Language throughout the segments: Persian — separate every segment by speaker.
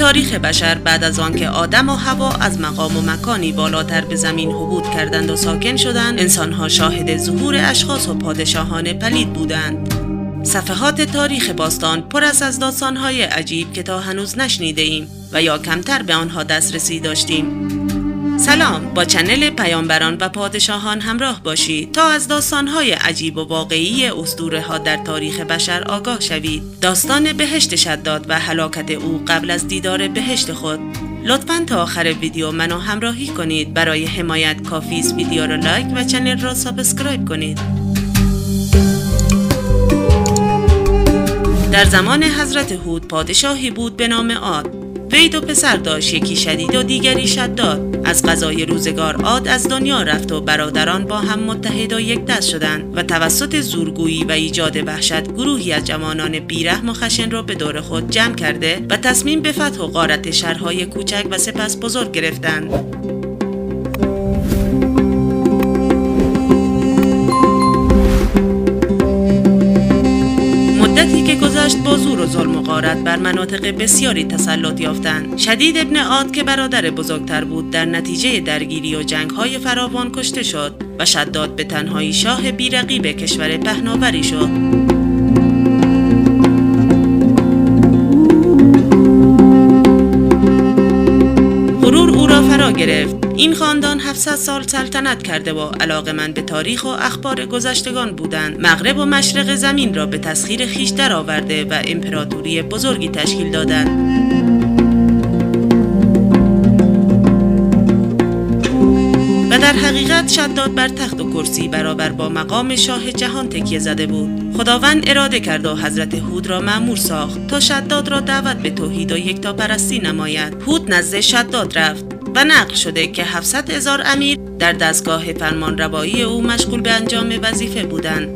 Speaker 1: تاریخ بشر بعد از آنکه آدم و هوا از مقام و مکانی بالاتر به زمین حبود کردند و ساکن شدند انسانها شاهد ظهور اشخاص و پادشاهان پلید بودند. صفحات تاریخ باستان پر است از داستانهای عجیب که تا هنوز نشنیده ایم و یا کمتر به آنها دسترسی داشتیم. سلام. با چنل پیامبران و پادشاهان همراه باشید تا از داستانهای عجیب و واقعی اسطوره ها در تاریخ بشر آگاه شوید. داستان بهشت شداد و هلاکت او قبل از دیدار بهشت خود. لطفا تا آخر ویدیو منو همراهی کنید. برای حمایت کافی ویدیو را like و channel را subscribe کنید. در زمان حضرت هود پادشاهی بود به نام عاد. وی دو پسر داشت. یکی شدید و دیگری شداد. از قضای روزگار عاد از دنیا رفت و برادران با هم متحد و یک دست شدند و توسط زورگویی و ایجاد وحشت گروهی از جوانان بیرحم و خشن را به دور خود جمع کرده و تصمیم به فتح و غارت شهرهای کوچک و سپس بزرگ گرفتند. گذشت با زور و ظلم و غارت بر مناطق بسیاری تسلط یافتند. شدید ابن عاد که برادر بزرگتر بود در نتیجه درگیری و جنگهای فراوان کشته شد و شداد به تنهایی شاه بیرقیب کشور پهناوری شد. را فرا گرفت. این خاندان 700 سال سلطنت کرده و علاقه من به تاریخ و اخبار گذشتگان بودند. مغرب و مشرق زمین را به تسخیر خیش درآورده و امپراتوری بزرگی تشکیل دادند. و در حقیقت شداد بر تخت و کرسی برابر با مقام شاه جهان تکیه زده بود. خداوند اراده کرد و حضرت هود را معمور ساخت تا شداد را دعوت به توحید و یکتاپرستی نماید. هود نزد شداد رفت. و نقل شده که 700 هزار امیر در دستگاه فرمان روایی او مشغول به انجام وظیفه بودند.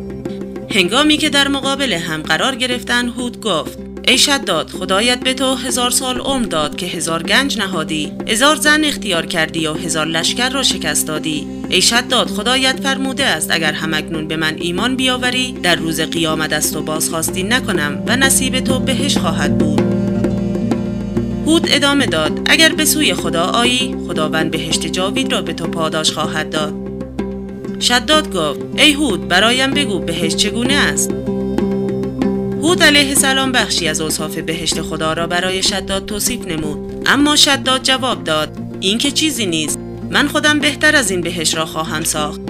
Speaker 1: هنگامی که در مقابل هم قرار گرفتن هود گفت ای شداد خدایت به تو هزار سال عمر داد که هزار گنج نهادی هزار زن اختیار کردی و هزار لشکر را شکست دادی ای شداد خدایت فرموده است اگر همکنون به من ایمان بیاوری در روز قیامت از تو بازخواستی نکنم و نصیب تو بهش خواهد بود هود ادامه داد. اگر به سوی خدا آیی خداوند بهشت جاوید را به تو پاداش خواهد داد. شداد گفت ای هود برایم بگو بهشت چگونه است؟ هود علیه السلام بخشی از اوصاف بهشت خدا را برای شداد توصیف نمود. اما شداد جواب داد این که چیزی نیست. من خودم بهتر از این بهشت را خواهم ساخت.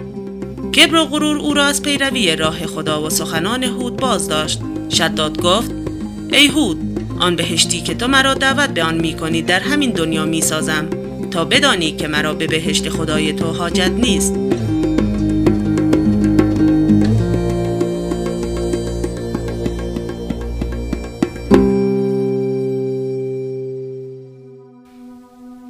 Speaker 1: کبر و غرور او را از پیروی راه خدا و سخنان هود باز داشت شداد گفت ای هود آن بهشتی که تو مرا دعوت به آن می کنی در همین دنیا می سازم تا بدانی که مرا به بهشت خدای تو حاجت نیست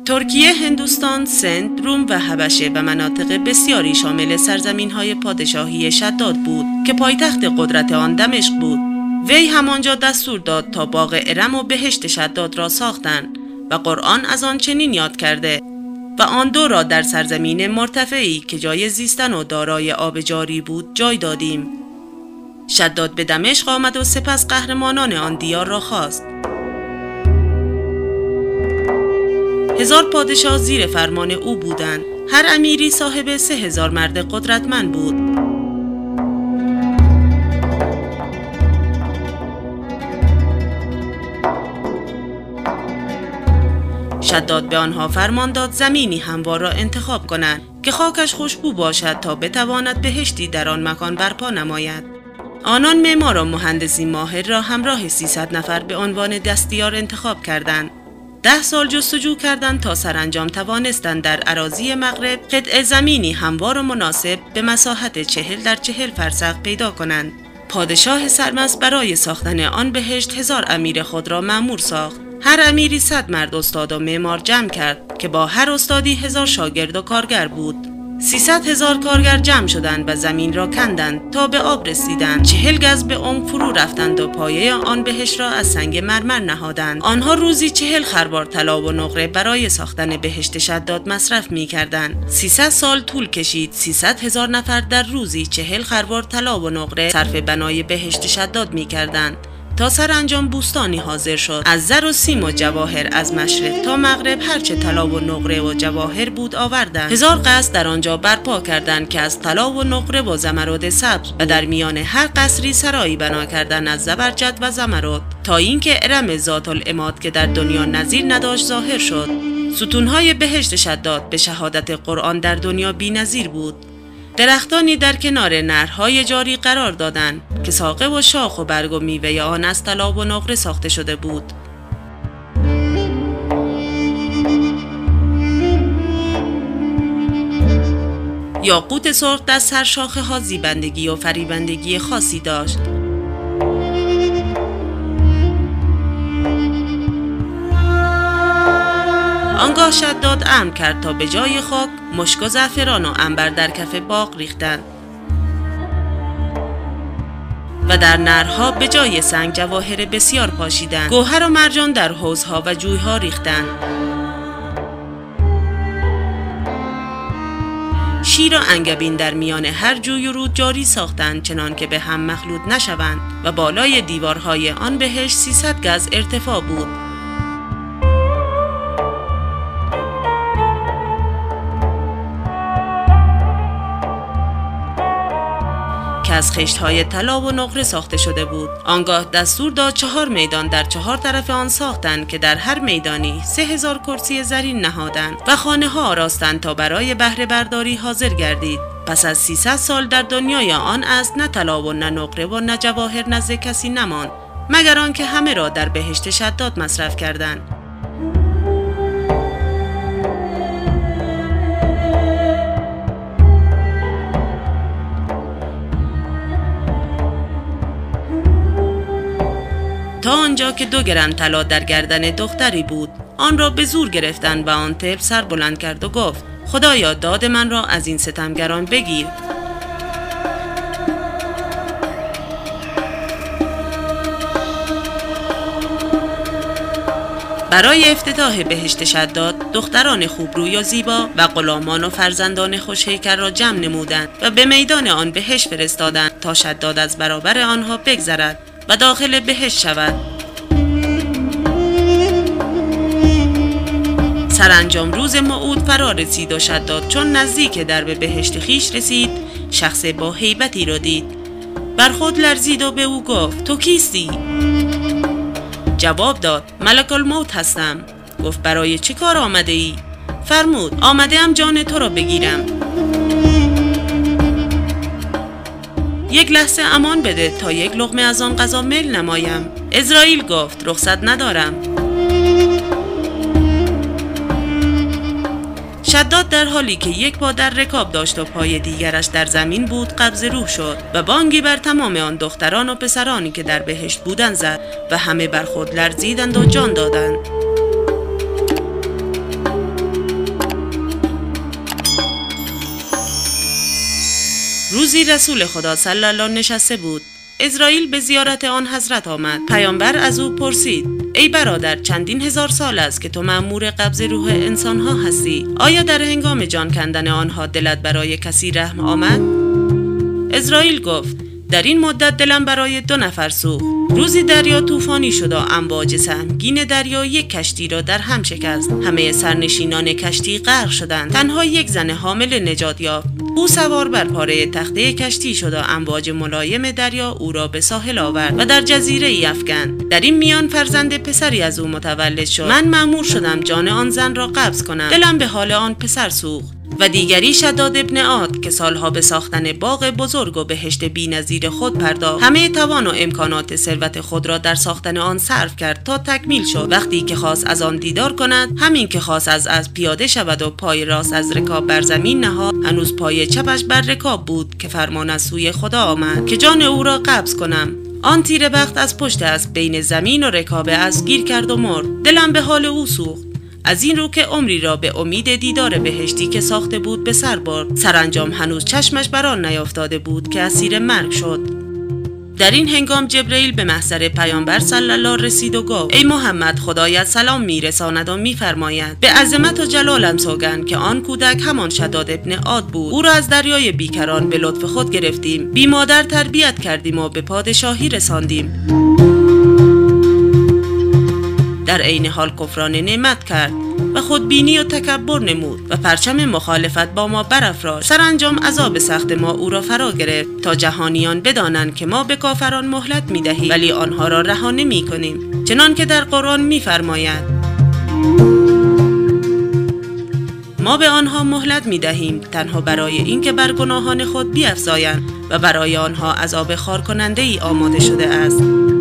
Speaker 1: ترکیه، هندوستان، سند، روم و حبشه و مناطق بسیاری شامل سرزمین های پادشاهی شداد بود که پایتخت قدرت آن دمشق بود. وی همانجا دستور داد تا باغ ارم و بهشت شداد را ساختند و قرآن از آن چنین یاد کرده و آن دو را در سرزمین مرتفعی که جای زیستن و دارای آب جاری بود جای دادیم. شداد به دمشق آمد و سپس قهرمانان آن دیار را خواست. هزار پادشاه زیر فرمان او بودند. هر امیری صاحب سه هزار مرد قدرتمند بود. شداد به آنها فرمان داد زمینی هموار را انتخاب کنند که خاکش خوشبو باشد تا بتواند بهشتی در آن مکان برپا نماید. آنان معمار و مهندسی ماهر را همراه 300 نفر به عنوان دستیار انتخاب کردند. ده سال جستجو کردند تا سرانجام توانستند در عراضی مغرب قطع زمینی هموار و مناسب به مساحت چهل در چهل فرسخ پیدا کنند. پادشاه سرمست برای ساختن آن بهشت هزار امیر خود را معمور ساخت. هر امیری صد مرد استاد و معمار جمع کرد که با هر استادی هزار شاگرد و کارگر بود. سیصد هزار کارگر جمع شدند و زمین را کندند تا به آب رسیدند. چهل گز به عمق فرو رفتند و پایه آن بهش را از سنگ مرمر نهادند. آنها روزی چهل خربار طلا و نقره برای ساختن بهشت شداد مصرف می کردند 300 سال طول کشید. 300 هزار نفر در روزی چهل خربار طلا و نقره صرف بنای بهشت شداد می کردند تا سرانجام بوستانی حاضر شد. از زر و سیم و جواهر از مشرق تا مغرب هرچه طلا و نقره و جواهر بود آوردند. هزار قصد در آنجا برپا کردند که از طلا و نقره و زمرد سبز و در میان هر قصری سرایی بنا کردن از زبرجد و زمرد. تا اینکه ارم ذات الاماد که در دنیا نظیر نداشت ظاهر شد. ستونهای بهشت شداد به شهادت قرآن در دنیا بی بود. درختانی در کنار نرهای جاری قرار دادند که ساقه و شاخ و برگ و میوه آن از طلا و نقره ساخته شده بود. یاقوت سرخ در سر شاخه ها زیبندگی و فریبندگی خاصی داشت. آنگاه شداد امر کرد تا به جای خاک مشک و زعفران و انبر در کف باغ ریختند. و در نرها به جای سنگ جواهر بسیار پاشیدند. گوهر و مرجان در حوزها و جویها ریختند. شیر و انگبین در میان هر جوی و رود جاری ساختند چنان که به هم مخلوط نشوند و بالای دیوارهای آن بهش 300 گز ارتفاع بود. از خشت های طلا و نقره ساخته شده بود. آنگاه دستور داد چهار میدان در چهار طرف آن ساختند که در هر میدانی سه هزار کرسی زرین نهادند و خانه ها آراستند تا برای بهره برداری حاضر گردید. پس از 300 سال در دنیای آن از نه طلا و نه نقره و نه جواهر نزد کسی نماند مگر آنکه همه را در بهشت شداد مصرف کردند. که دو گرم طلا در گردن دختری بود. آن را به زور گرفتند و آن طب سر بلند کرد و گفت خدایا داد من را از این ستمگران بگیر. برای افتتاح بهشت شداد دختران خوبروی و زیبا و غلامان و فرزندان خوشهیکر را جمع نمودند و به میدان آن بهشت فرستادند تا شداد از برابر آنها بگذرد و داخل بهش شود. سرانجام روز موعود فرا رسید و شداد چون نزدیک درب بهشت خیش رسید شخص با حیبتی را دید. بر خود لرزید و به او گفت تو کیستی؟ جواب داد ملک الموت هستم. گفت برای چه کار آمده ای؟ فرمود آمده ام جان تو را بگیرم. یک لحظه امان بده تا یک لغمه از آن غذا مل نمایم. اسرائیل گفت رخصت ندارم. شداد در حالی که یک پا در رکاب داشت و پای دیگرش در زمین بود قبض روح شد و بانگی بر تمام آن دختران و پسرانی که در بهشت بودند زد و همه بر خود لرزیدند و جان دادند. روزی رسول خدا صلی الله نشسته بود. اسرائیل به زیارت آن حضرت آمد. پیامبر از او پرسید ای برادر چندین هزار سال است که تو مأمور قبض روح انسانها هستی. آیا در هنگام جان کندن آنها دلت برای کسی رحم آمد؟ اسرائیل گفت در این مدت دلم برای دو نفر سوخت. روزی دریا طوفانی شد و امواج سهمگین دریا یک کشتی را در هم شکست. همه سرنشینان کشتی غرق شدند. تنها یک زن حامل نجات یافت. او سوار بر پاره تخته کشتی شد و امواج ملایم دریا او را به ساحل آورد و در جزیره ای افکند. در این میان فرزند پسری از او متولد شد. من مأمور شدم جان آن زن را قبض کنم. دلم به حال آن پسر سوخت. و دیگری شداد ابن عاد که سالها به ساختن باغ بزرگ و بهشت بینظیر خود پرداخت. همه توان و امکانات ثروت خود را در ساختن آن صرف کرد تا تکمیل شد. وقتی که خواست از آن دیدار کند همین که خواست از از پیاده شود و پای راست از رکاب بر زمین نهاد هنوز پای چپش بر رکاب بود که فرمان از سوی خدا آمد که جان او را قبض کنم. آن تیر بخت از پشت از بین زمین و رکابه از گیر کرد و مرد. دلم به حال او سوخت. از این رو که عمری را به امید دیدار بهشتی که ساخته بود به سر برد سرانجام هنوز چشمش بر آن نیافتاده بود که اسیر مرگ شد. در این هنگام جبرئیل به محضر پیامبر صلی الله رسید و گفت ای محمد خدایت سلام میرساند و میفرماید به عظمت و جلالم سوگند که آن کودک همان شداد ابن عاد بود. او را از دریای بیکران به لطف خود گرفتیم. بی مادر تربیت کردیم و به پادشاهی رساندیم. در عین حال کفران نعمت کرد و خودبینی و تکبر نمود و پرچم مخالفت با ما برافراشت. سرانجام عذاب سخت ما او را فرا گرفت تا جهانیان بدانند که ما به کافران مهلت می‌دهیم. ولی آنها را رها نمی کنیم چنان که در قرآن میفرماید ما به آنها مهلت می دهیم تنها برای اینکه بر گناهان خود بیافزایند و برای آنها عذاب خار کننده ای آماده شده است.